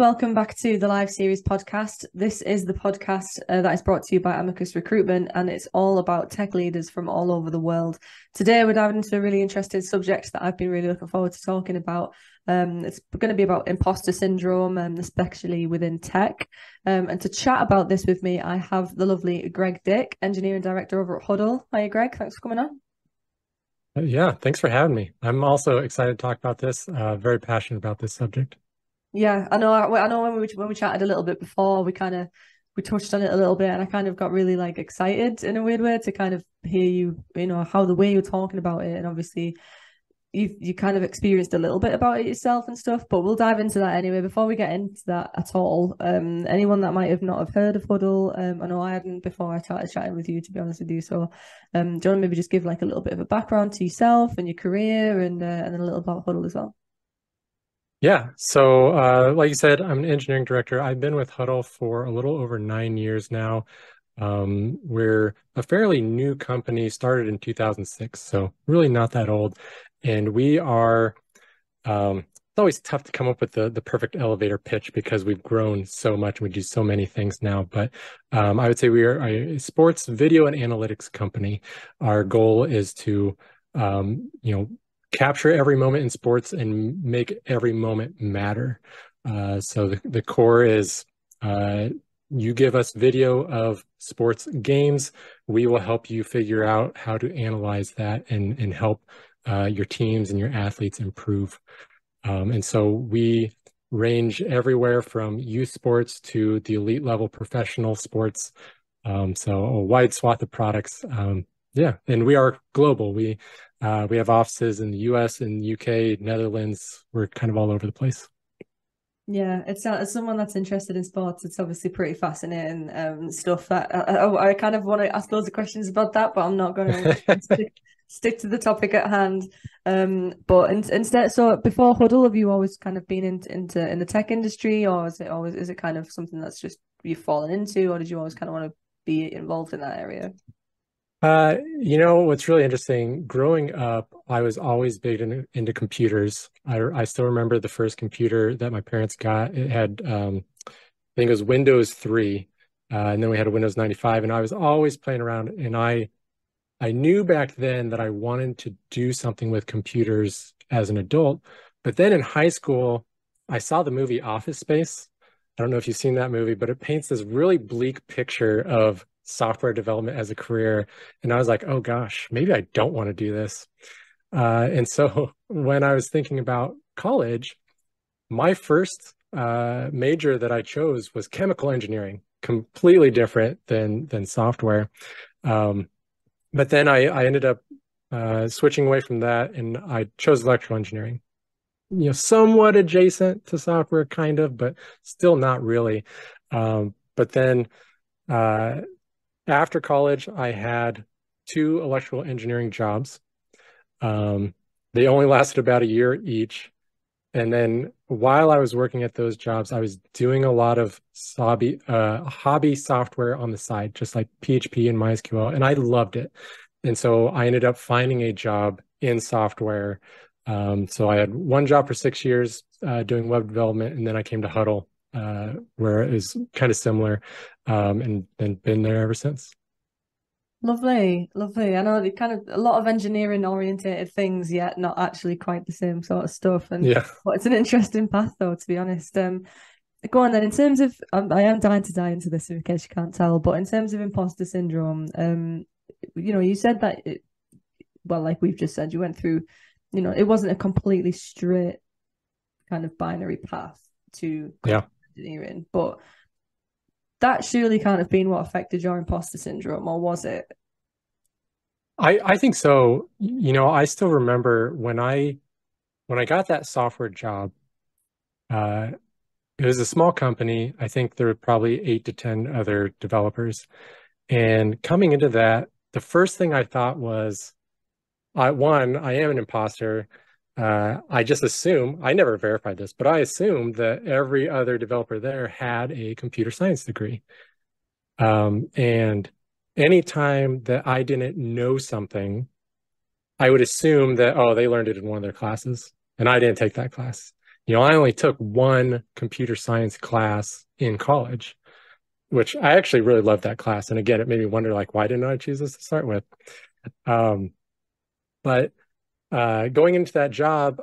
welcome back to the live series podcast. This is the podcast uh, that is brought to you by Amicus Recruitment, and it's all about tech leaders from all over the world. Today, we're diving into a really interesting subject that I've been really looking forward to talking about. Um, it's going to be about imposter syndrome, um, especially within tech. Um, and to chat about this with me, I have the lovely Greg Dick, engineering director over at Hudl. Hi, Greg. Thanks for coming on. Uh, yeah, thanks for having me. I'm also excited to talk about this. Uh, very passionate about this subject. Yeah, I know. I know when we when we chatted a little bit before, we kind of we touched on it a little bit, and I kind of got really like excited in a weird way to kind of hear you, you know, how the way you're talking about it, and obviously you you kind of experienced a little bit about it yourself and stuff. But we'll dive into that anyway. Before we get into that at all, um, anyone that might have not have heard of Hudl um, I know I hadn't before I started chatting with you, to be honest with you. So, um, do you want to maybe just give like a little bit of a background to yourself and your career, and uh, and a little about Hudl as well? Yeah. So, uh, like you said, I'm an engineering director. I've been with Hudl for a little over nine years now. Um, we're a fairly new company, started in 2006, so really not that old. And we are, um, it's always tough to come up with the, the perfect elevator pitch because we've grown so much and we do so many things now. But um, I would say we are a sports video and analytics company. Our goal is to, um, you know, capture every moment in sports and make every moment matter. Uh, so the, the core is uh, you give us video of sports games. We will help you figure out how to analyze that and, and help uh, your teams and your athletes improve. Um, and so we range everywhere from youth sports to the elite level professional sports. Um, so a wide swath of products. Um, yeah, and we are global. We uh, we have offices in the U.S., in the UK, Netherlands. We're kind of all over the place. Yeah, it's uh, as someone that's interested in sports, it's obviously pretty fascinating um, stuff. That I, I, kind of want to ask loads of questions about that, but I'm not going to stick, stick, to the topic at hand. Um, but in, instead, so before Hudl, have you always kind of been into, into in the tech industry, or is it always is it kind of something that's just you've fallen into, or did you always kind of want to be involved in that area? Uh, you know, what's really interesting, growing up, I was always big in, into computers. I, I still remember the first computer that my parents got. It had, um, I think it was Windows 3. Uh, and then we had a Windows 95 and I was always playing around and I, I knew back then that I wanted to do something with computers as an adult. But then in high school, I saw the movie Office Space. I don't know if you've seen that movie, but it paints this really bleak picture of software development as a career. And I was like, oh gosh, maybe I don't want to do this. Uh, and so when I was thinking about college, my first uh, major that I chose was chemical engineering, completely different than than software. Um, but then I, I ended up uh, switching away from that, and I chose electrical engineering. You know, somewhat adjacent to software, kind of, but still not really. Um, but then uh, after college, I had two electrical engineering jobs. Um, they only lasted about a year each. And then while I was working at those jobs, I was doing a lot of hobby, uh, hobby software on the side, just like PHP and MySQL, and I loved it. And so I ended up finding a job in software. Um, so I had one job for six years uh, doing web development, and then I came to Hudl uh, where it is kind of similar, um, and then been there ever since. Lovely, lovely. I know the kind of a lot of engineering orientated things, yet not actually quite the same sort of stuff. And yeah, but it's an interesting path, though, to be honest. Um, go on then. In terms of, um, I am dying to die into this in case you can't tell, but in terms of imposter syndrome, um, you know, you said that, it, well, like we've just said, you went through, you know, it wasn't a completely straight kind of binary path to yeah but that surely can't have been what affected your imposter syndrome, or was it? I I think so. You know, I still remember when I when I got that software job. Uh, it was a small company. I think there were probably eight to ten other developers, and coming into that, the first thing I thought was, I one, I am an imposter uh, I just assume, I never verified this, but I assumed that every other developer there had a computer science degree. Um, and anytime that I didn't know something, I would assume that, oh, they learned it in one of their classes and I didn't take that class. you know, I only took one computer science class in college, which I actually really loved that class. And again, it made me wonder, like, why didn't I choose this to start with? Um, but uh, going into that job,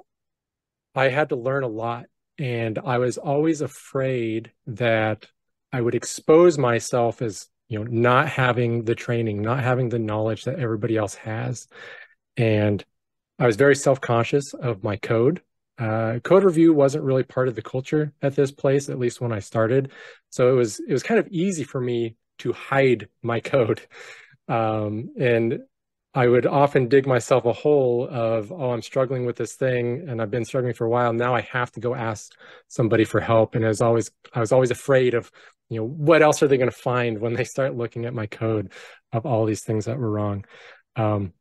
I had to learn a lot. And I was always afraid that I would expose myself as, you know, not having the training, not having the knowledge that everybody else has. And I was very self conscious of my code. Uh, code review wasn't really part of the culture at this place, at least when I started. So it was it was kind of easy for me to hide my code. Um, and I would often dig myself a hole of, oh, I'm struggling with this thing and I've been struggling for a while. Now I have to go ask somebody for help. And as always, I was always afraid of, you know, what else are they going to find when they start looking at my code of all these things that were wrong. Um,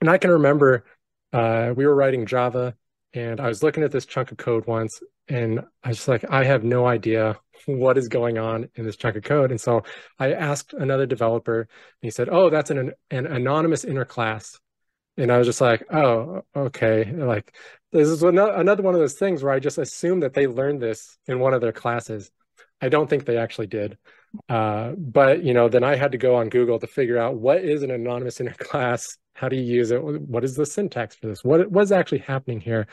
and I can remember uh, we were writing Java and I was looking at this chunk of code once and I was like, I have no idea what is going on in this chunk of code. And so I asked another developer, and he said, "Oh, that's an an anonymous inner class." And I was just like, "Oh, okay." Like this is another one of those things where I just assume that they learned this in one of their classes. I don't think they actually did. Uh, but you know, then I had to go on Google to figure out what is an anonymous inner class. How do you use it? What is the syntax for this? What was actually happening here?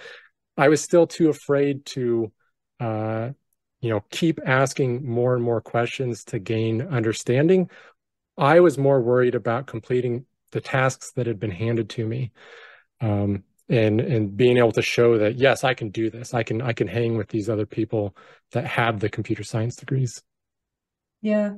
I was still too afraid to uh, you know keep asking more and more questions to gain understanding i was more worried about completing the tasks that had been handed to me um, and and being able to show that yes i can do this i can i can hang with these other people that have the computer science degrees yeah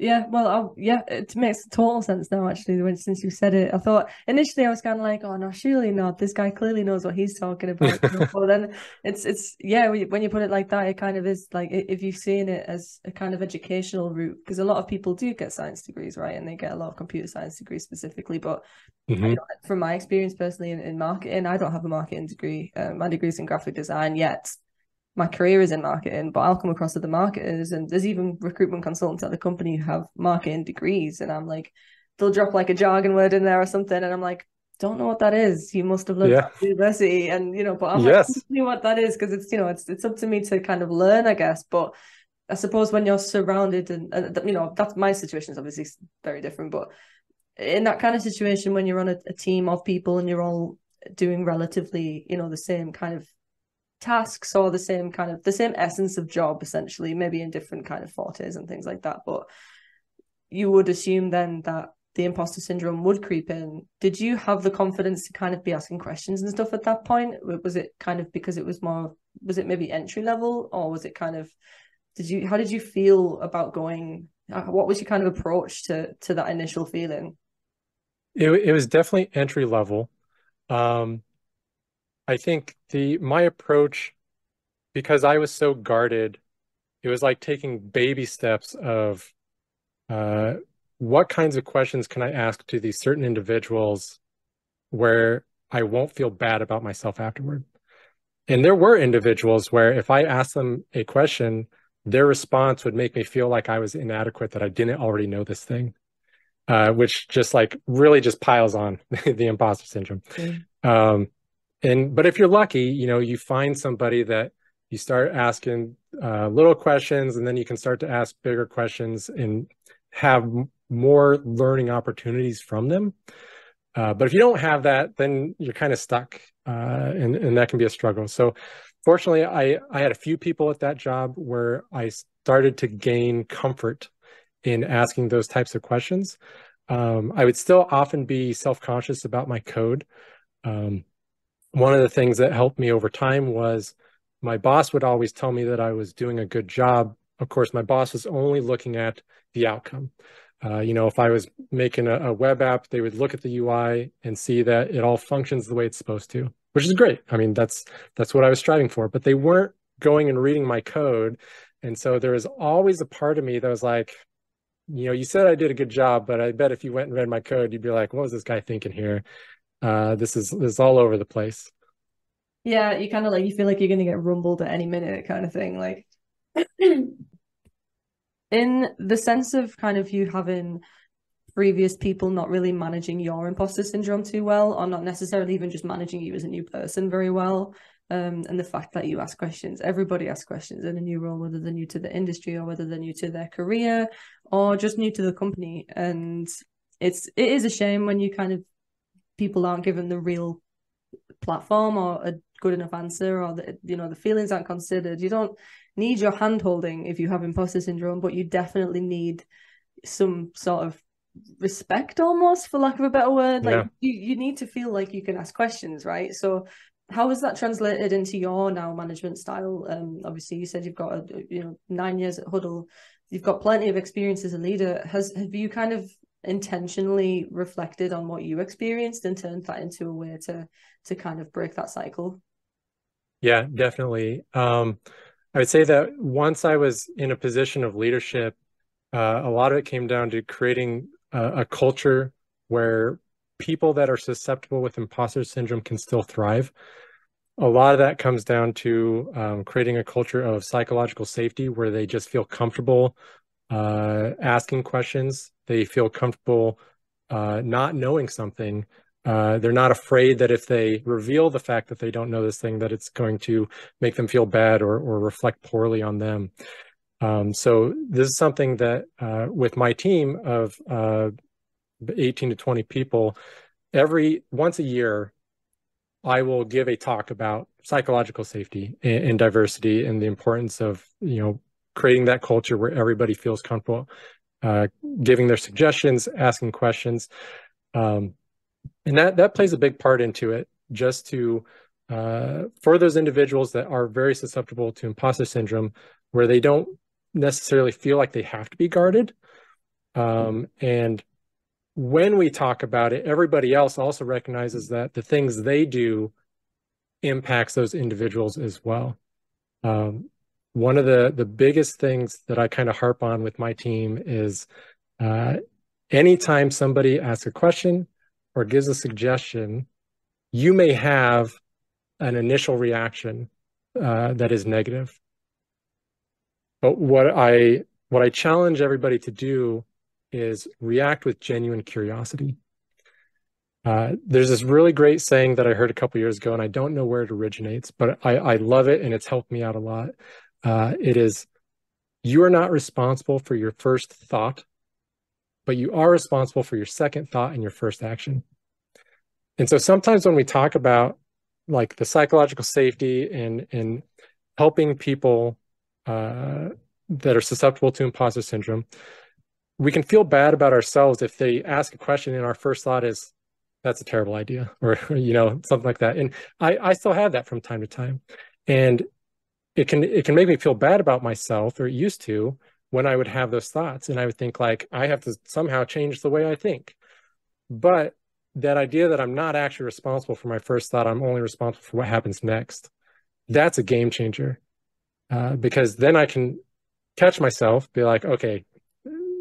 yeah, well, I'll, yeah, it makes total sense now. Actually, when since you said it, I thought initially I was kind of like, "Oh no, surely not. This guy clearly knows what he's talking about." but then it's it's yeah, when you put it like that, it kind of is like if you've seen it as a kind of educational route, because a lot of people do get science degrees, right, and they get a lot of computer science degrees specifically. But mm-hmm. from my experience personally in, in, marketing, I don't have a marketing degree. Uh, my degree's in graphic design yet my career is in marketing, but I'll come across other marketers, and there's even recruitment consultants at the company who have marketing degrees, and I'm like, they'll drop like a jargon word in there or something, and I'm like, don't know what that is. You must have learned yeah. university, and you know, but I'm yes. like, what that is because it's you know, it's it's up to me to kind of learn, I guess. But I suppose when you're surrounded, and, and you know, that's my situation is obviously very different, but in that kind of situation when you're on a, a team of people and you're all doing relatively, you know, the same kind of tasks or the same kind of the same essence of job essentially maybe in different kind of fortes and things like that but you would assume then that the imposter syndrome would creep in. Did you have the confidence to kind of be asking questions and stuff at that point? Was it kind of because it was more was it maybe entry level or was it kind of did you how did you feel about going uh, what was your kind of approach to to that initial feeling? It, it was definitely entry level. Um I think the my approach, because I was so guarded, it was like taking baby steps of uh, what kinds of questions can I ask to these certain individuals where I won't feel bad about myself afterward. And there were individuals where if I asked them a question, their response would make me feel like I was inadequate, that I didn't already know this thing, uh, which just like really just piles on the imposter syndrome. Mm-hmm. Um, and but if you're lucky you know you find somebody that you start asking uh, little questions and then you can start to ask bigger questions and have more learning opportunities from them. Uh, but if you don't have that then you're kind of stuck uh, and, and that can be a struggle. So fortunately i i had a few people at that job where i started to gain comfort in asking those types of questions. Um, i would still often be self-conscious about my code. Um, one of the things that helped me over time was my boss would always tell me that I was doing a good job. Of course, my boss was only looking at the outcome. Uh, you know, if I was making a, a, web app, they would look at the UI and see that it all functions the way it's supposed to, which is great. I mean, that's that's what I was striving for. But they weren't going and reading my code, and so there was always a part of me that was like, you know, you said I did a good job, but I bet if you went and read my code, you'd be like, what was this guy thinking here? Uh, this is this is all over the place. Yeah, you kind of like you feel like you're gonna get rumbled at any minute, kind of thing. Like in the sense of kind of you having previous people not really managing your imposter syndrome too well, or not necessarily even just managing you as a new person very well. um, and the fact that you ask questions. Everybody asks questions in a new role, whether they're new to the industry or whether they're new to their career or just new to the company. And it's it is a shame when you kind of people aren't given the real platform or a good enough answer or the you know the feelings aren't considered. You don't need your hand holding if you have imposter syndrome, but you definitely need some sort of respect almost for lack of a better word. Like yeah. you, you need to feel like you can ask questions right? So how has that translated into your now management style? Um obviously you said you've got a, you know nine years at Hudl. You've got plenty of experience as a leader. Has have you kind of intentionally reflected on what you experienced and turned that into a way to to kind of break that cycle yeah definitely um i would say that once i was in a position of leadership uh, a lot of it came down to creating a, a culture where people that are susceptible with imposter syndrome can still thrive. A lot of that comes down to um, creating a culture of psychological safety where they just feel comfortable uh, asking questions. They feel comfortable uh, not knowing something. Uh, they're not afraid that if they reveal the fact that they don't know this thing, that it's going to make them feel bad or, or reflect poorly on them. Um, so this is something that uh, with my team of uh, 18 to 20 people, every once a year, I will give a talk about psychological safety and, and diversity and the importance of you know creating that culture where everybody feels comfortable, uh, giving their suggestions, asking questions, um, and that that plays a big part into it. Just to uh, for those individuals that are very susceptible to imposter syndrome, where they don't necessarily feel like they have to be guarded. Um, and when we talk about it, everybody else also recognizes that the things they do impacts those individuals as well. Um, one of the the biggest things that I kind of harp on with my team is uh, anytime somebody asks a question or gives a suggestion, you may have an initial reaction uh, that is negative. But what I what I challenge everybody to do is react with genuine curiosity. Uh, there's this really great saying that I heard a couple years ago, and I don't know where it originates, but I, I love it and it's helped me out a lot. Uh, it is, you are not responsible for your first thought, but you are responsible for your second thought and your first action. And so sometimes when we talk about like the psychological safety and and helping people uh, that are susceptible to imposter syndrome, we can feel bad about ourselves if they ask a question and our first thought is, that's a terrible idea, or, you know, something like that. And I, I still have that from time to time. And it can, it can make me feel bad about myself, or it used to, when I would have those thoughts. And I would think like, I have to somehow change the way I think. But that idea that I'm not actually responsible for my first thought, I'm only responsible for what happens next. That's a game changer uh, because then I can catch myself, be like, okay,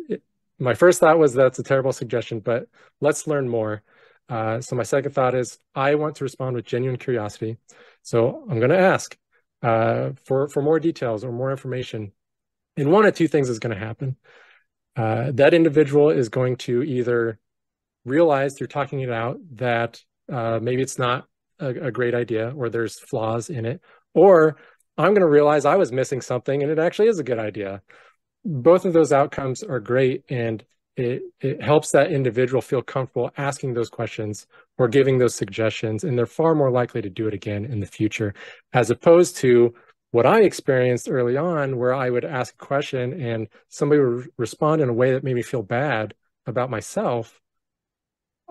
it, my first thought was that's a terrible suggestion, but let's learn more. Uh, so my second thought is I want to respond with genuine curiosity. So I'm going to ask uh, for for more details or more information. And one of two things is going to happen. Uh, that individual is going to either realize through talking it out that uh, maybe it's not a, a great idea or there's flaws in it, or I'm going to realize I was missing something and it actually is a good idea. Both of those outcomes are great and it, it helps that individual feel comfortable asking those questions or giving those suggestions. And they're far more likely to do it again in the future, as opposed to what I experienced early on, where I would ask a question and somebody would respond in a way that made me feel bad about myself.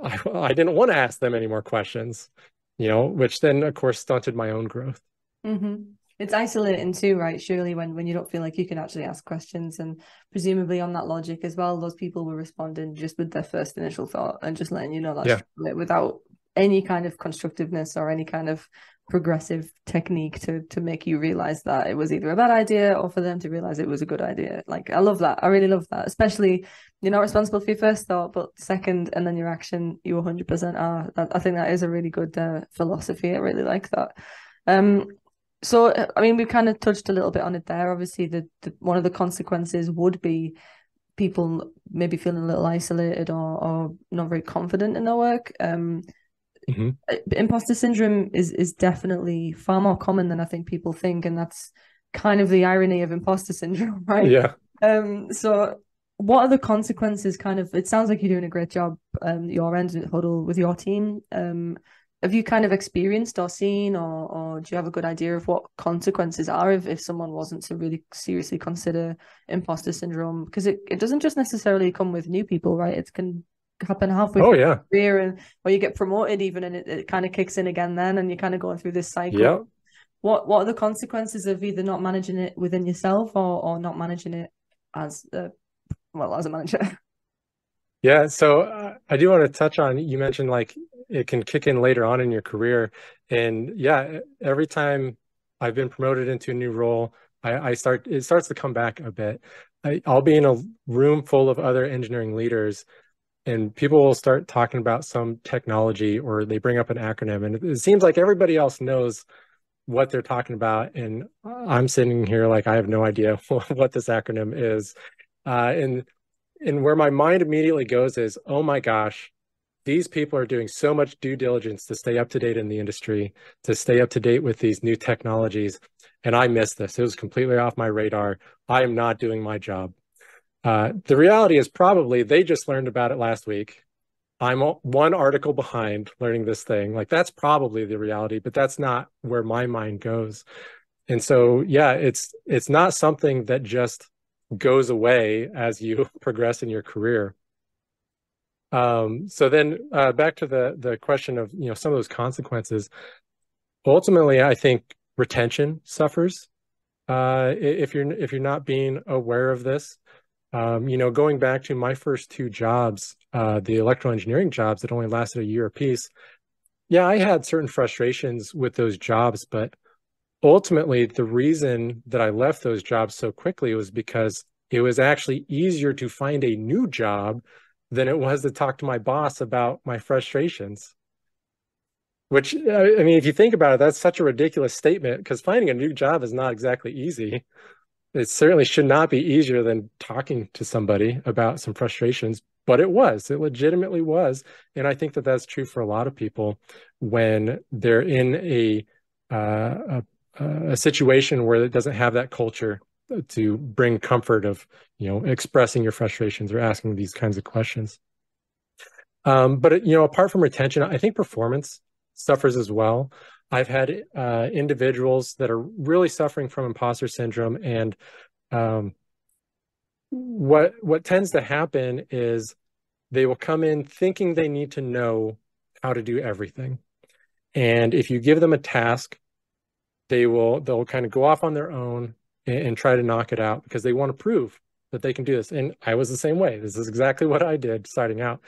I, I didn't want to ask them any more questions, you know, which then, of course, stunted my own growth. Mm-hmm. It's isolating too, right? Surely when when you don't feel like you can actually ask questions, and presumably on that logic as well, those people were responding just with their first initial thought and just letting you know that yeah. without any kind of constructiveness or any kind of progressive technique to to make you realize that it was either a bad idea or for them to realize it was a good idea. Like I love that. I really love that. Especially you're not responsible for your first thought, but second and then your action, you 100% are. I think that is a really good uh, philosophy. I really like that. Um, so uh, I mean, we've kind of touched a little bit on it there. Obviously, the, the one of the consequences would be people maybe feeling a little isolated or, or not very confident in their work. Um, mm-hmm. imposter syndrome is is definitely far more common than I think people think, and that's kind of the irony of imposter syndrome, right? Yeah. Um. So, what are the consequences? Kind of. It sounds like you're doing a great job. Um. Your end Hudl with your team. Um. Have you kind of experienced or seen, or or do you have a good idea of what consequences are if, if someone wasn't to really seriously consider imposter syndrome? Because it, it doesn't just necessarily come with new people, right? It can happen halfway oh yeah career and or you get promoted even and it, it kind of kicks in again then and you're kind of going through this cycle yeah what what are the consequences of either not managing it within yourself or or not managing it as a well as a manager yeah so uh, i do want to touch on you mentioned like it can kick in later on in your career. And yeah every time i've been promoted into a new role i, I start it starts to come back a bit. I, i'll be in a room full of other engineering leaders and people will start talking about some technology or they bring up an acronym and it seems like everybody else knows what they're talking about and i'm sitting here like i have no idea what this acronym is. Uh, and and where my mind immediately goes is oh my gosh these people are doing so much due diligence to stay up to date in the industry to stay up to date with these new technologies and i missed this it was completely off my radar i am not doing my job uh, the reality is probably they just learned about it last week I'm one article behind learning this thing. Like that's probably the reality, but that's not where my mind goes. And so, yeah, it's it's not something that just goes away as you progress in your career. Um, so then uh, back to the the question of you know some of those consequences. Ultimately, I think retention suffers uh, if you're if you're not being aware of this. Um, you know, going back to my first two jobs, uh, the electrical engineering jobs that only lasted a year apiece, yeah, I had certain frustrations with those jobs, but ultimately the reason that I left those jobs so quickly was because it was actually easier to find a new job than it was to talk to my boss about my frustrations. Which, I mean, if you think about it, that's such a ridiculous statement because finding a new job is not exactly easy. It certainly should not be easier than talking to somebody about some frustrations but it was it legitimately was. And i think that that's true for a lot of people when they're in a uh, a, a, situation where it doesn't have that culture to bring comfort of you know expressing your frustrations or asking these kinds of questions. Um, but you know apart from retention i think performance suffers as well. I've had uh, individuals that are really suffering from imposter syndrome, and um, what what tends to happen is they will come in thinking they need to know how to do everything, and if you give them a task, they will they'll kind of go off on their own and, and try to knock it out because they want to prove that they can do this. And I was the same way. This is exactly what I did starting out.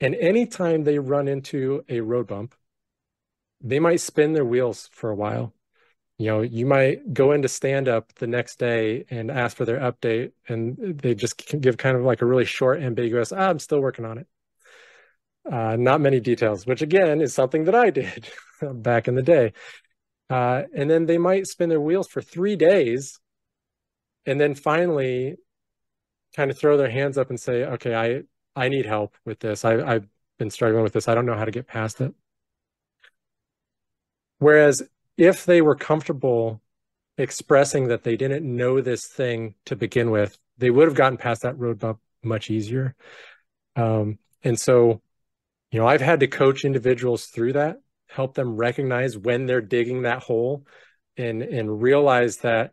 And anytime they run into a road bump, they might spin their wheels for a while. You know, you might go into stand up the next day and ask for their update, and they just give kind of like a really short, ambiguous, ah, I'm still working on it. Uh, not many details, which again is something that I did back in the day. Uh, and then they might spin their wheels for three days and then finally kind of throw their hands up and say, okay, I, I need help with this. I, I've been struggling with this. I don't know how to get past it. Whereas if they were comfortable expressing that they didn't know this thing to begin with, they would have gotten past that road bump much easier. Um, and so, you know, I've had to coach individuals through that, help them recognize when they're digging that hole and and realize that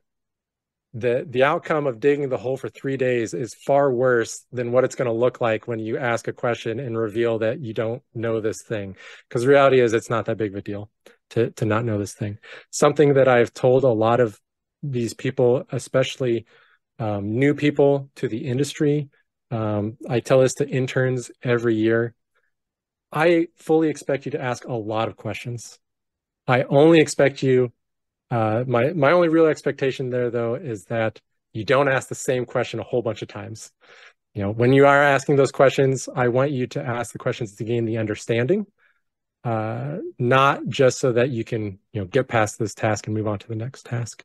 the the outcome of digging the hole for three days is far worse than what it's going to look like when you ask a question and reveal that you don't know this thing because reality is it's not that big of a deal to to not know this thing. Something that I've told a lot of these people, especially um, new people to the industry. Um, I tell this to interns every year. I fully expect you to ask a lot of questions. I only expect you. Uh, my my only real expectation there, though, is that you don't ask the same question a whole bunch of times. You know, when you are asking those questions, I want you to ask the questions to gain the understanding uh, not just so that you can you know get past this task and move on to the next task.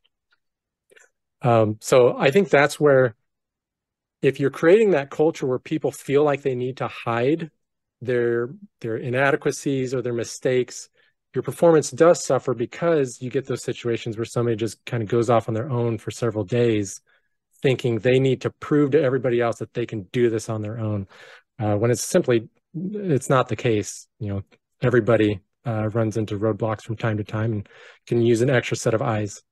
Um, so I think that's where if you're creating that culture where people feel like they need to hide their their inadequacies or their mistakes, your performance does suffer because you get those situations where somebody just kind of goes off on their own for several days, thinking they need to prove to everybody else that they can do this on their own, uh, when it's simply it's not the case. You know, everybody uh, runs into roadblocks from time to time and can use an extra set of eyes.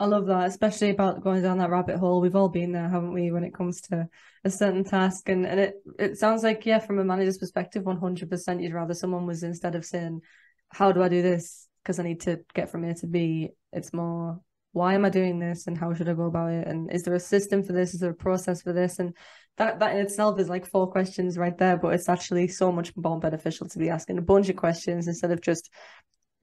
I love that, especially about going down that rabbit hole. We've all been there, haven't we, when it comes to a certain task? And and it it sounds like, yeah, from a manager's perspective, 100% you'd rather someone was instead of saying, how do I do this? Because I need to get from A to B, it's more, why am I doing this and how should I go about it? And is there a system for this? Is there a process for this? And that, that in itself is like four questions right there, but it's actually so much more beneficial to be asking a bunch of questions instead of just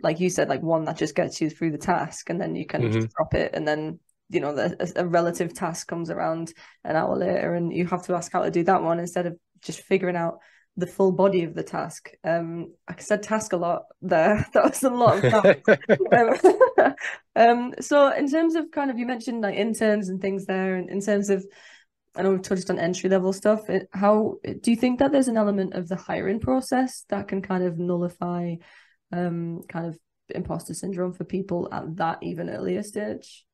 like you said, like one that just gets you through the task and then you can mm-hmm. just drop it and then you know the, a, a, relative task comes around an hour later and you have to ask how to do that one instead of just figuring out the full body of the task. Um, I said task a lot there. That was a lot of um, um, so in terms of kind of you mentioned like interns and things there, and in terms of I know we've touched on entry level stuff. It, how do you think that there's an element of the hiring process that can kind of nullify um, kind of imposter syndrome for people at that even earlier stage?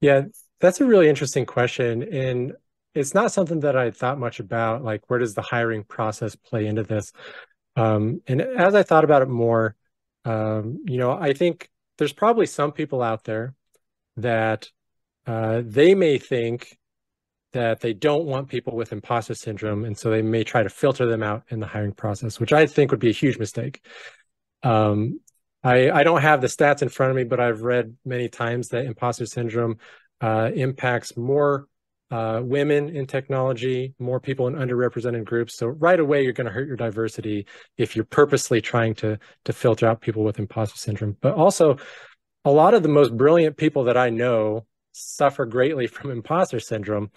Yeah, that's a really interesting question. And it's not something that I thought much about. Like, where does the hiring process play into this? Um, and as I thought about it more, um, you know, I think there's probably some people out there that uh, they may think that they don't want people with imposter syndrome, and so they may try to filter them out in the hiring process, which I think would be a huge mistake. Um, I, I don't have the stats in front of me, but I've read many times that imposter syndrome uh, impacts more uh, women in technology, more people in underrepresented groups. So right away, you're going to hurt your diversity if you're purposely trying to to filter out people with imposter syndrome. But also, a lot of the most brilliant people that I know suffer greatly from imposter syndrome.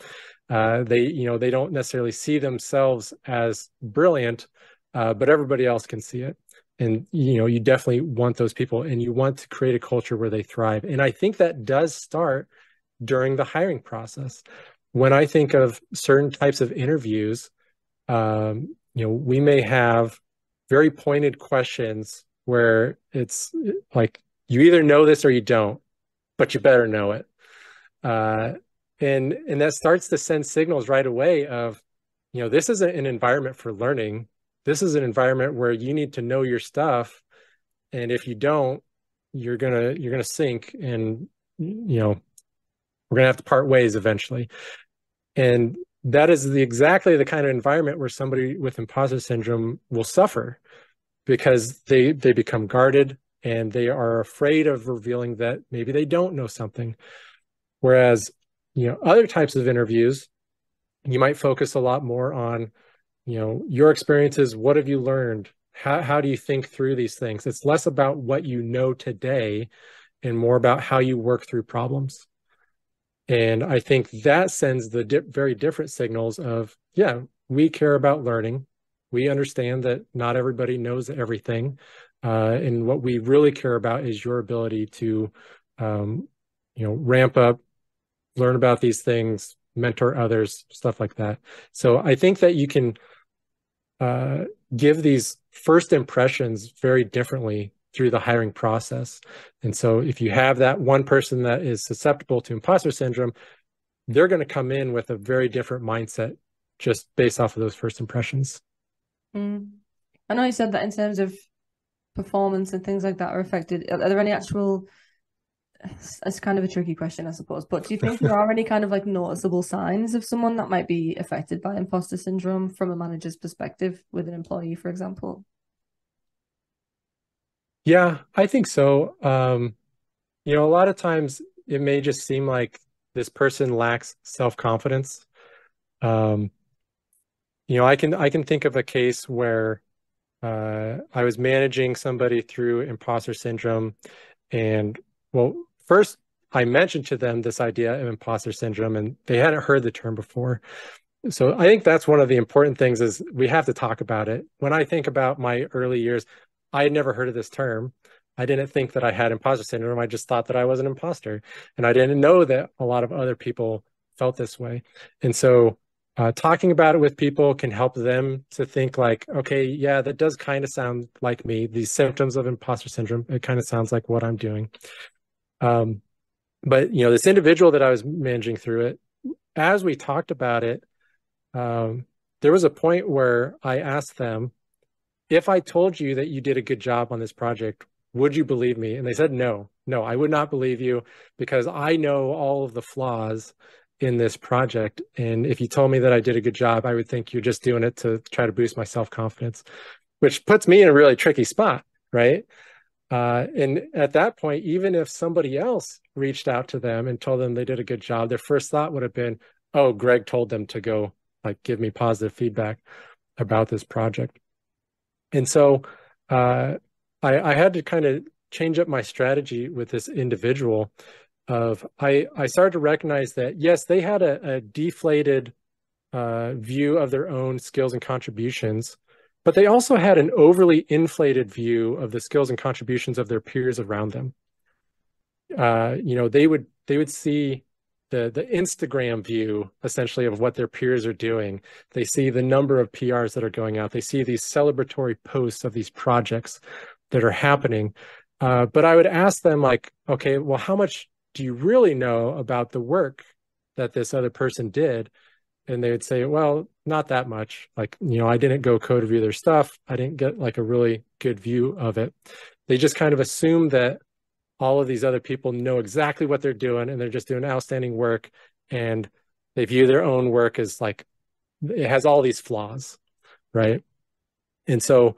Uh, they, you know, they don't necessarily see themselves as brilliant, uh, but everybody else can see it and you know you definitely want those people and you want to create a culture where they thrive. And i think that does start during the hiring process. When i think of certain types of interviews um, you know we may have very pointed questions where it's like you either know this or you don't but you better know it. Uh, and and that starts to send signals right away of you know this is an environment for learning this is an environment where you need to know your stuff and if you don't you're gonna you're gonna sink and you know we're gonna have to part ways eventually. And that is the exactly the kind of environment where somebody with imposter syndrome will suffer because they they become guarded and they are afraid of revealing that maybe they don't know something. Whereas you know other types of interviews you might focus a lot more on you know your experiences what have you learned? How, how do you think through these things? It's less about what you know today and more about how you work through problems. And i think that sends the di- very different signals of yeah we care about learning. We understand that not everybody knows everything. Uh, and what we really care about is your ability to um, you know ramp up learn about these things mentor others stuff like that so i think that you can uh, give these first impressions very differently through the hiring process. And so if you have that one person that is susceptible to imposter syndrome, they're going to come in with a very different mindset just based off of those first impressions. Mm. I know you said that in terms of performance and things like that are affected. Are there any actual it's kind of a tricky question, I suppose. But do you think there are any kind of like noticeable signs of someone that might be affected by imposter syndrome from a manager's perspective with an employee, for example? Yeah, I think so. Um, you know, a lot of times it may just seem like this person lacks self-confidence. Um, you know, I can I can think of a case where uh, I was managing somebody through imposter syndrome, and well, first I mentioned to them this idea of imposter syndrome and they hadn't heard the term before. So I think that's one of the important things is we have to talk about it. When I think about my early years, I had never heard of this term. I didn't think that I had imposter syndrome. I just thought that I was an imposter. And I didn't know that a lot of other people felt this way. And so uh, talking about it with people can help them to think like, okay, yeah, that does kind of sound like me. These symptoms of imposter syndrome, it kind of sounds like what I'm doing. Um, but you know, this individual that I was managing through it, as we talked about it, um, there was a point where I asked them, if I told you that you did a good job on this project, would you believe me? And they said, no, no, I would not believe you because I know all of the flaws in this project. And if you told me that I did a good job, I would think you're just doing it to try to boost my self confidence, which puts me in a really tricky spot, right? Uh, and at that point, even if somebody else reached out to them and told them they did a good job, their first thought would have been, "Oh, Greg told them to go like give me positive feedback about this project." And so uh, I, I had to kind of change up my strategy with this individual of I, I started to recognize that yes, they had a, a deflated uh, view of their own skills and contributions, but they also had an overly inflated view of the skills and contributions of their peers around them. Uh, you know, they would they would see the the Instagram view essentially of what their peers are doing. They see the number of PRs that are going out. They see these celebratory posts of these projects that are happening. Uh, but I would ask them like, okay, well, how much do you really know about the work that this other person did? And they would say, well, not that much. Like, you know, I didn't go code review their stuff. I didn't get like a really good view of it. They just kind of assume that all of these other people know exactly what they're doing and they're just doing outstanding work. And they view their own work as like, it has all these flaws. Right. And so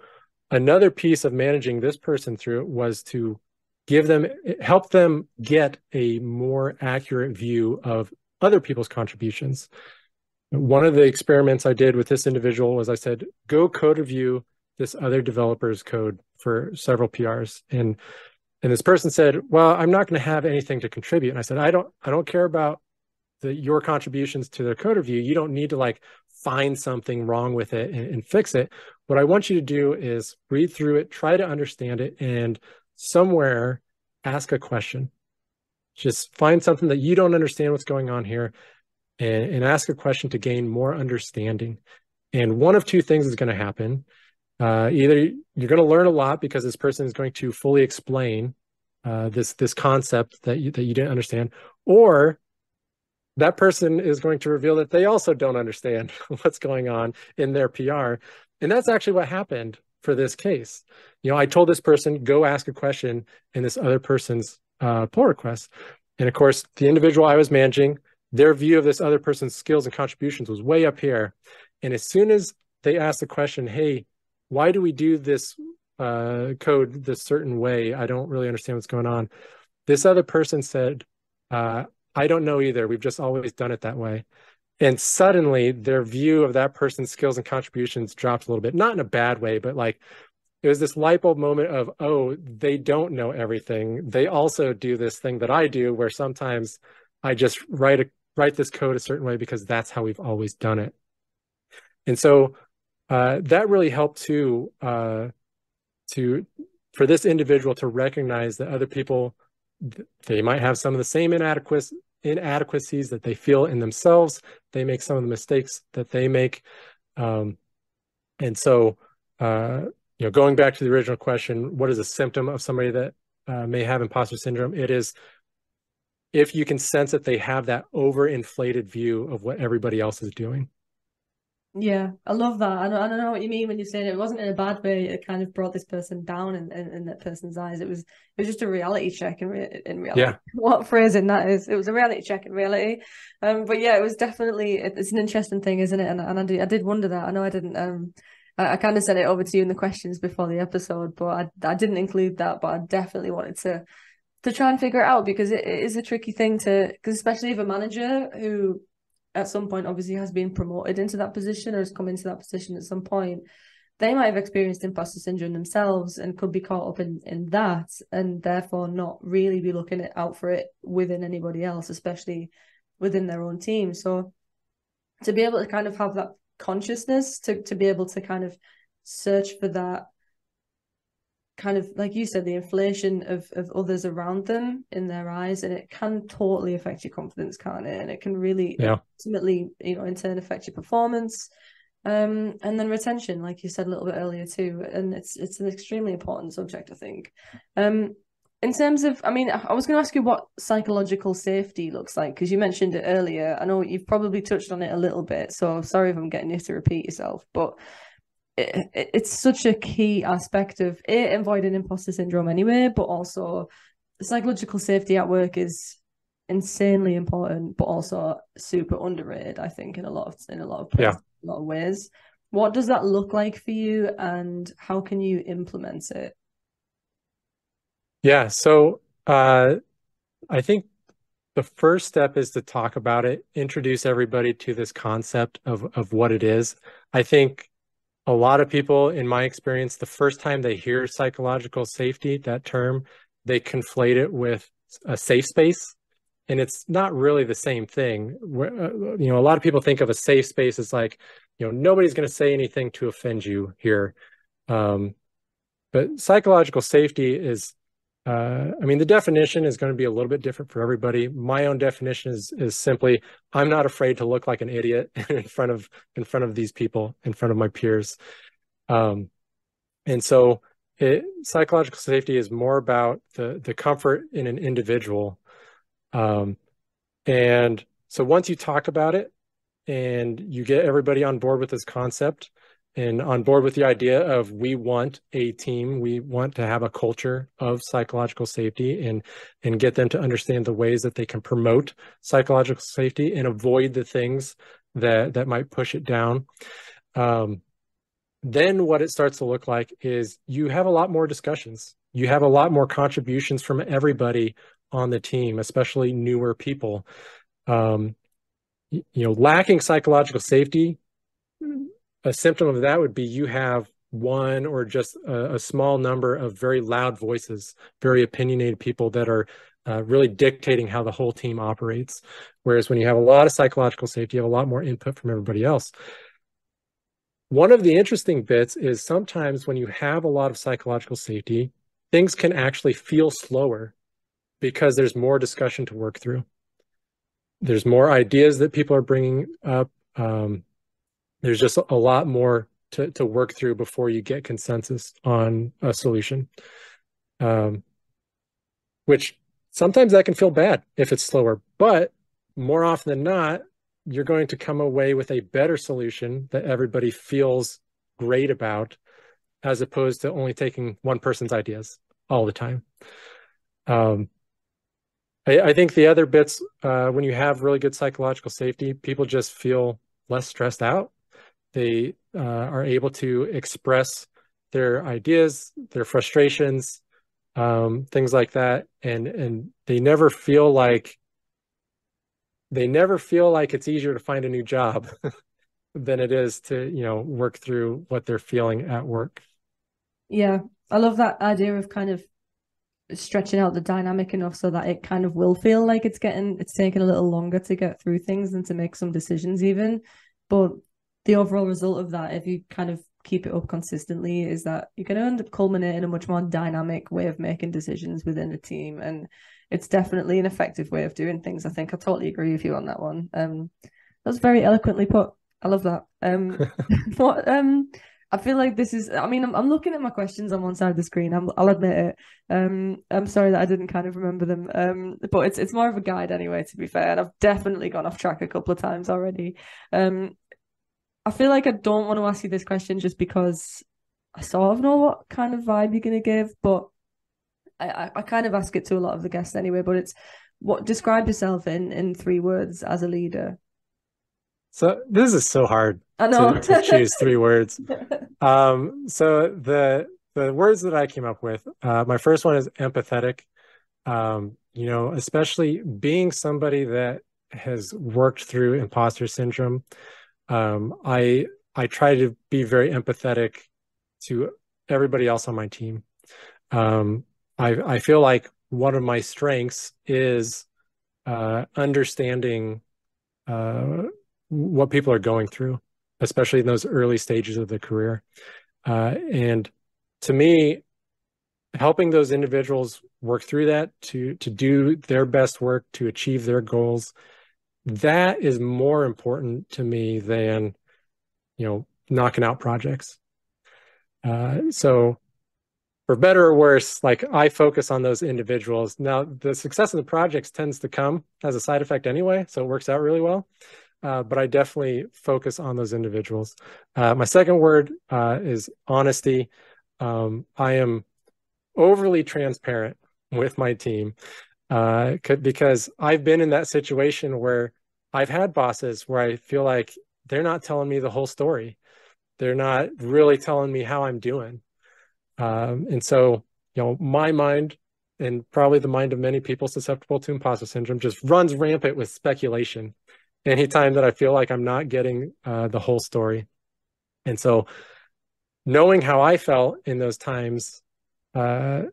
another piece of managing this person through it was to give them help them get a more accurate view of other people's contributions one of the experiments i did with this individual was i said go code review this other developer's code for several prs and and this person said well i'm not going to have anything to contribute. And i said i don't i don't care about the, your contributions to their code review. You don't need to like find something wrong with it and, and fix it. What i want you to do is read through it try to understand it and somewhere ask a question. Just find something that you don't understand what's going on here and, and ask a question to gain more understanding. And one of two things is going to happen. Uh, either you're going to learn a lot because this person is going to fully explain uh, this this concept that you, that you didn't understand, or that person is going to reveal that they also don't understand what's going on in their PR. And that's actually what happened for this case. You know, I told this person, go ask a question in this other person's uh, pull request. And of course, the individual I was managing, their view of this other person's skills and contributions was way up here. And as soon as they asked the question, hey, why do we do this uh, code this certain way? I don't really understand what's going on. This other person said, uh, I don't know either. We've just always done it that way and suddenly their view of that person's skills and contributions dropped a little bit not in a bad way but like it was this light bulb moment of oh they don't know everything they also do this thing that i do where sometimes i just write a write this code a certain way because that's how we've always done it and so uh, that really helped to uh, to for this individual to recognize that other people they might have some of the same inadequacies inadequacies that they feel in themselves. They make some of the mistakes that they make. Um, and so, uh, you know, going back to the original question, what is a symptom of somebody that uh, may have imposter syndrome? It is if you can sense that they have that overinflated view of what everybody else is doing. Yeah, I love that. I know, I don't know what you mean when you're saying it. it wasn't in a bad way. It kind of brought this person down in, in, in that person's eyes. It was it was just a reality check in, re- in reality. Yeah. What phrasing that is. It was a reality check in reality. Um, but yeah, it was definitely it's an interesting thing, isn't it? And and I did I did wonder that. I know I didn't um I, I kind of sent it over to you in the questions before the episode, but I I didn't include that. But I definitely wanted to to try and figure it out because it, it is a tricky thing to because especially if a manager who at some point obviously has been promoted into that position or has come into that position at some point they might have experienced imposter syndrome themselves and could be caught up in in that and therefore not really be looking out for it within anybody else especially within their own team. So to be able to kind of have that consciousness to to be able to kind of search for that kind of like you said the inflation of of others around them in their eyes and it can totally affect your confidence can't it? And it can really yeah. ultimately you know in turn affect your performance. Um and then retention like you said a little bit earlier too and it's it's an extremely important subject i think. Um in terms of i mean i was going to ask you what psychological safety looks like because you mentioned it earlier. I know you've probably touched on it a little bit so sorry if i'm getting you to repeat yourself but it, it's such a key aspect of it avoiding imposter syndrome anyway, but also psychological safety at work is insanely important, but also super underrated. I think in a lot of in a lot of places, yeah. a lot of ways. What does that look like for you, and how can you implement it? Yeah, so uh, I think the first step is to talk about it, introduce everybody to this concept of of what it is. I think a lot of people, in my experience, the first time they hear psychological safety, that term, they conflate it with a safe space. And it's not really the same thing. Uh, you know, a lot of people think of a safe space as like, you know, nobody's going to say anything to offend you here. Um, but psychological safety is uh, I mean, the definition is going to be a little bit different for everybody. My own definition is is simply I'm not afraid to look like an idiot in front of in front of these people, in front of my peers. Um, and so, it, psychological safety is more about the the comfort in an individual. Um, and so, once you talk about it and you get everybody on board with this concept, and on board with the idea of we want a team. We want to have a culture of psychological safety and and get them to understand the ways that they can promote psychological safety and avoid the things that that might push it down. Um, then what it starts to look like is you have a lot more discussions. You have a lot more contributions from everybody on the team especially newer people. Um, you know lacking psychological safety a symptom of that would be you have one or just a, a small number of very loud voices, very opinionated people that are uh, really dictating how the whole team operates. Whereas when you have a lot of psychological safety, you have a lot more input from everybody else. One of the interesting bits is sometimes when you have a lot of psychological safety, things can actually feel slower because there's more discussion to work through. There's more ideas that people are bringing up. Um, there's just a lot more to, to work through before you get consensus on a solution. Um, which sometimes that can feel bad if it's slower, but more often than not, you're going to come away with a better solution that everybody feels great about, as opposed to only taking one person's ideas all the time. Um, I, I, think the other bits, uh, when you have really good psychological safety, people just feel less stressed out they uh, are able to express their ideas, their frustrations, um, things like that, and and they never feel like they never feel like it's easier to find a new job than it is to you know work through what they're feeling at work. Yeah, I love that idea of kind of stretching out the dynamic enough so that it kind of will feel like it's getting it's taking a little longer to get through things and to make some decisions even but the overall result of that, if you kind of keep it up consistently, is that you're going to end up culminating a much more dynamic way of making decisions within a team. And it's definitely an effective way of doing things. I think I totally agree with you on that one. Um, that was very eloquently put. I love that. Um, what um, I feel like this is. I mean, I'm, I'm looking at my questions on one side of the screen. i will admit it. Um, I'm sorry that I didn't kind of remember them. Um, but it's it's more of a guide anyway. To be fair, and I've definitely gone off track a couple of times already. Um, I feel like I don't want to ask you this question just because I sort of know what kind of vibe you're going to give, but I, I kind of ask it to a lot of the guests anyway. But it's what describe yourself in in three words as a leader. So this is so hard. I know to, to choose three words. Um, so the the words that I came up with, uh, my first one is empathetic. Um, you know, especially being somebody that has worked through imposter syndrome um, I I try to be very empathetic to everybody else on my team. Um, I I feel like one of my strengths is uh, understanding uh, what people are going through, especially in those early stages of the career. Uh, and to me, helping those individuals work through that to to do their best work to achieve their goals that is more important to me than you know knocking out projects. Uh, so for better or worse like i focus on those individuals. Now the success of the projects tends to come as a side effect anyway so it works out really well. Uh, but i definitely focus on those individuals. Uh, my second word uh, is honesty. Um, i am overly transparent with my team uh, because I've been in that situation where I've had bosses where I feel like they're not telling me the whole story. They're not really telling me how I'm doing. Um, and so, you know, my mind and probably the mind of many people susceptible to imposter syndrome just runs rampant with speculation anytime that I feel like I'm not getting uh, the whole story. And so, knowing how I felt in those times uh,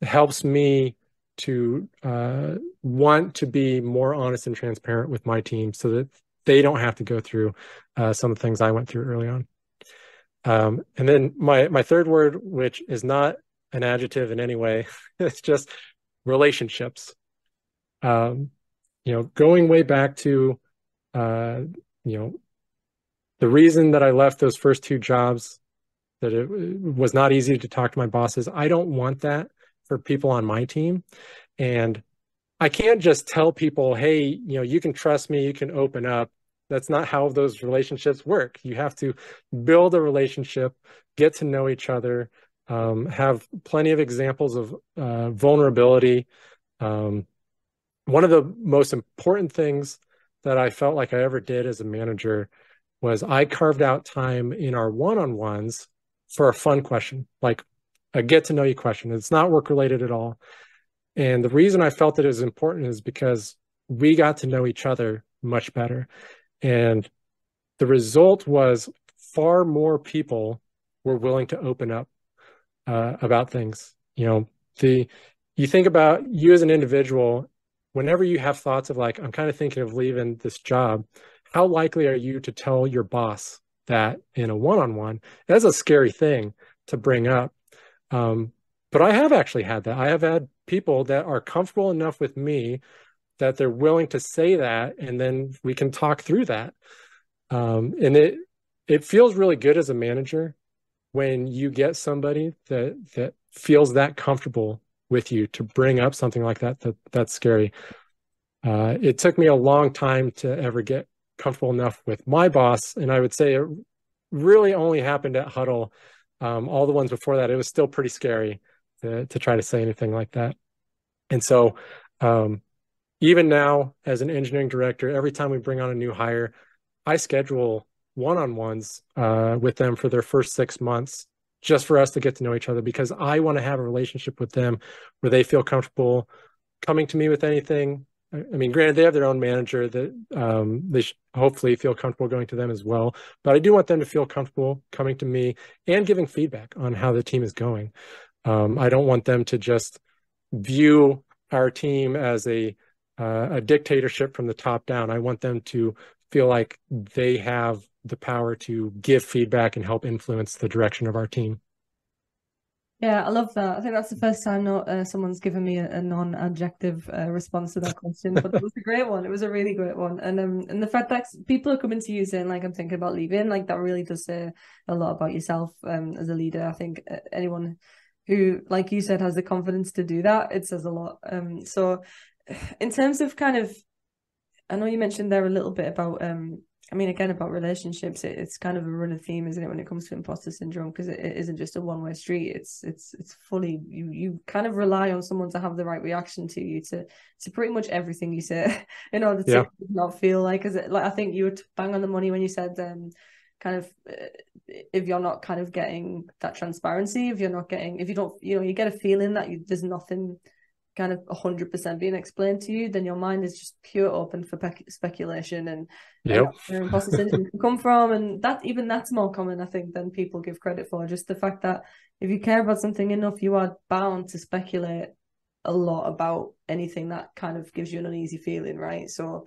helps me to uh, want to be more honest and transparent with my team so that they don't have to go through uh, some of the things I went through early on. Um, and then my my third word, which is not an adjective in any way, it's just relationships. Um, you know, going way back to, uh, you know, the reason that I left those first two jobs that it was not easy to talk to my bosses. I don't want that for people on my team. And I can't just tell people, hey, you know, you can trust me, you can open up. That's not how those relationships work. You have to build a relationship, get to know each other, um, have plenty of examples of uh, vulnerability. Um, one of the most important things that I felt like I ever did as a manager was I carved out time in our one on ones for a fun question, like a get to know you question. It's not work related at all. And the reason I felt that it was important is because we got to know each other much better. And the result was far more people were willing to open up uh, about things. You know, the you think about you as an individual, whenever you have thoughts of like, I'm kind of thinking of leaving this job, how likely are you to tell your boss that in a one-on-one that's a scary thing to bring up um, but i have actually had that i have had people that are comfortable enough with me that they're willing to say that and then we can talk through that um, and it it feels really good as a manager when you get somebody that that feels that comfortable with you to bring up something like that that that's scary uh, it took me a long time to ever get comfortable enough with my boss. And I would say it really only happened at Hudl. Um, all the ones before that, it was still pretty scary to, to try to say anything like that. And so, um, even now, as an engineering director, every time we bring on a new hire, I schedule one on ones uh, with them for their first six months just for us to get to know each other because I want to have a relationship with them where they feel comfortable coming to me with anything, I mean, granted, they have their own manager that um, they hopefully feel comfortable going to them as well. But I do want them to feel comfortable coming to me and giving feedback on how the team is going. Um, I don't want them to just view our team as a uh, a dictatorship from the top down. I want them to feel like they have the power to give feedback and help influence the direction of our team. Yeah, I love that. I think that's the first time not uh, someone's given me a, a non-adjective uh, response to that question, but it was a great one. It was a really great one, and um, and the fact that people are coming to you saying like I'm thinking about leaving, like that really does say a lot about yourself um as a leader. I think uh, anyone who, like you said, has the confidence to do that, it says a lot. Um, so in terms of kind of, I know you mentioned there a little bit about um I mean, again, about relationships, it, it's kind of a running theme, isn't it, when it comes to imposter syndrome? Because it, it isn't just a one way street. It's it's it's fully you you kind of rely on someone to have the right reaction to you to to pretty much everything you say in order to yeah. not feel like as it like I think you were bang on the money when you said um kind of uh, if you're not kind of getting that transparency, if you're not getting if you don't you know you get a feeling that you, there's nothing kind of 100% being explained to you, then your mind is just pure open for pe- speculation and yep. where imposter syndrome can come from. And that even that's more common, I think, than people give credit for. Just the fact that if you care about something enough, you are bound to speculate a lot about anything that kind of gives you an uneasy feeling, right? So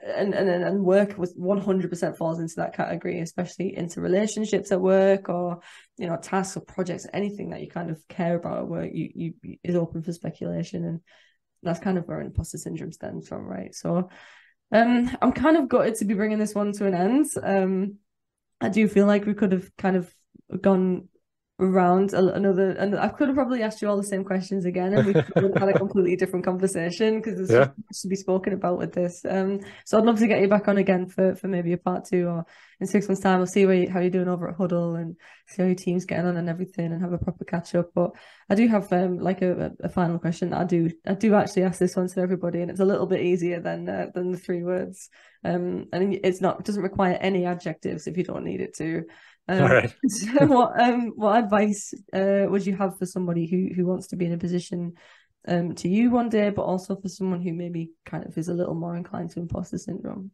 and and and work was 100% falls into that category especially into relationships at work or you know tasks or projects anything that you kind of care about at work you you is open for speculation and that's kind of where imposter syndrome stems from right? So um i'm kind of gutted to be bringing this one to an end. Um i do feel like we could have kind of gone around another and I could have probably asked you all the same questions again and we could have had a completely different conversation because there's yeah. much to be spoken about with this. Um so I'd love to get you back on again for for maybe a part two or in six months time we'll see where you, how you're doing over at Hudl and see how your team's getting on and everything and have a proper catch up but I do have um like a, a final question I do I do actually ask this one to everybody and it's a little bit easier than uh, than the three words. Um and it's not it doesn't require any adjectives if you don't need it to um, All right. so what um what advice uh, would you have for somebody who who wants to be in a position um to you one day, but also for someone who maybe kind of is a little more inclined to imposter syndrome?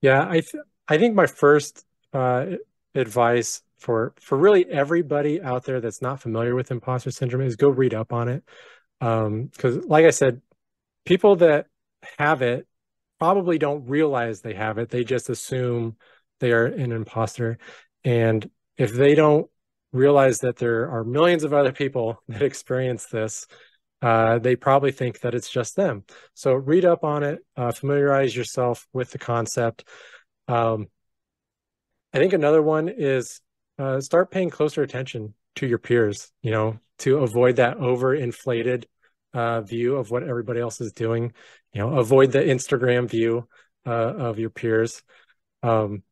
Yeah, I th- I think my first uh, advice for for really everybody out there that's not familiar with imposter syndrome is go read up on it. Um, because like I said, people that have it probably don't realize they have it. They just assume they are an imposter. And if they don't realize that there are millions of other people that experience this, uh, they probably think that it's just them. So read up on it, uh, familiarize yourself with the concept. Um, I think another one is uh, start paying closer attention to your peers, you know, to avoid that overinflated uh, view of what everybody else is doing. You know, avoid the Instagram view uh, of your peers. Um,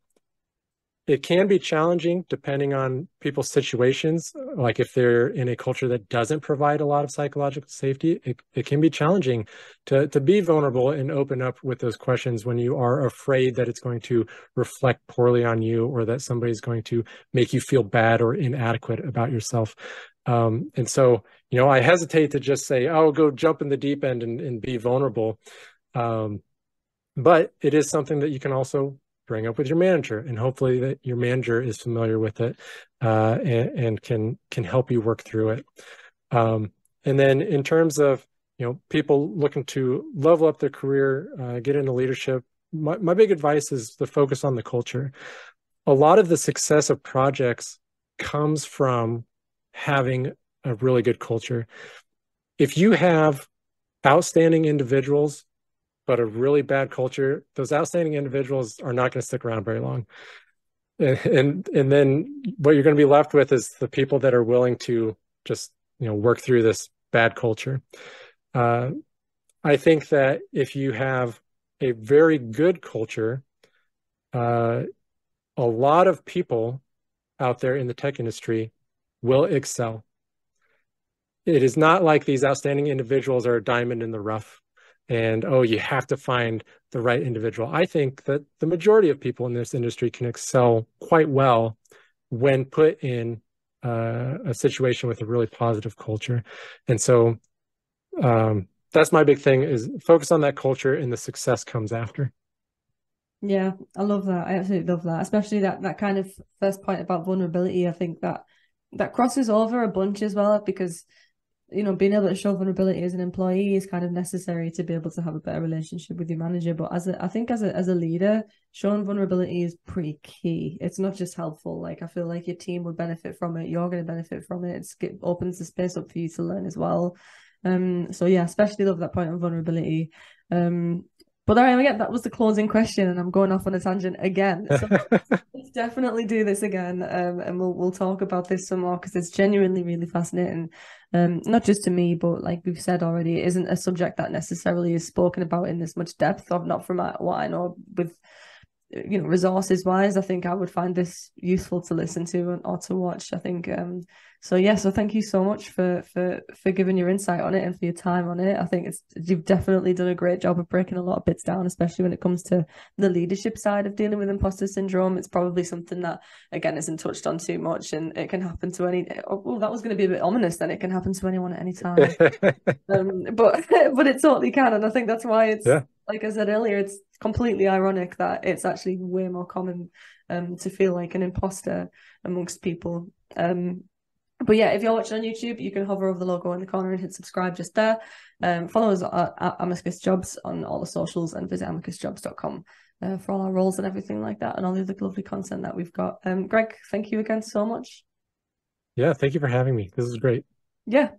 it can be challenging depending on people's situations. Like if they're in a culture that doesn't provide a lot of psychological safety, it, it can be challenging to, to be vulnerable and open up with those questions when you are afraid that it's going to reflect poorly on you or that somebody's going to make you feel bad or inadequate about yourself. Um, and so, you know, I hesitate to just say, oh, go jump in the deep end and, and be vulnerable. Um, but it is something that you can also bring up with your manager and hopefully that your manager is familiar with it uh, and, and, can can help you work through it. Um, and then in terms of you know people looking to level up their career uh, get into leadership my, my big advice is to focus on the culture. A lot of the success of projects comes from having a really good culture. If you have outstanding individuals but a really bad culture, those outstanding individuals are not going to stick around very long. And, and, and then what you're going to be left with is the people that are willing to just you know work through this bad culture. Uh, I think that if you have a very good culture, uh, a lot of people out there in the tech industry will excel. It is not like these outstanding individuals are a diamond in the rough and oh you have to find the right individual. I think that the majority of people in this industry can excel quite well when put in uh, a situation with a really positive culture. And so um, that's my big thing is focus on that culture and the success comes after. Yeah i love that. I absolutely love that especially that that kind of first point about vulnerability. I think that that crosses over a bunch as well because you know, being able to show vulnerability as an employee is kind of necessary to be able to have a better relationship with your manager. But as a, I think as a as a leader, showing vulnerability is pretty key. It's not just helpful. Like I feel like your team would benefit from it. You're going to benefit from it. It's, it opens the space up for you to learn as well. Um. So yeah, especially love that point on vulnerability. Um. But all right, again, that was the closing question, and I'm going off on a tangent again. So let's definitely do this again, um, and we'll we'll talk about this some more because it's genuinely really fascinating. Um, not just to me, but like we've said already, it isn't a subject that necessarily is spoken about in this much depth. Of not from what I know with you know resources wise i think i would find this useful to listen to or to watch. I think um so yeah so thank you so much for for for giving your insight on it and for your time on it. I think it's you've definitely done a great job of breaking a lot of bits down especially when it comes to the leadership side of dealing with imposter syndrome. It's probably something that again isn't touched on too much and it can happen to any oh that was going to be a bit ominous then. It can happen to anyone at any time. Um but but it totally can. And i think that's why it's yeah. like I said earlier, it's completely ironic that it's actually way more common um, to feel like an imposter amongst people. Um, but yeah, if you're watching on YouTube, you can hover over the logo in the corner and hit subscribe just there. Um, follow us at, at Amicus Jobs on all the socials and visit amicusjobs.com uh, for all our roles and everything like that and all the other lovely content that we've got. Um, Greg, thank you again so much. Yeah, thank you for having me. This is great. Yeah.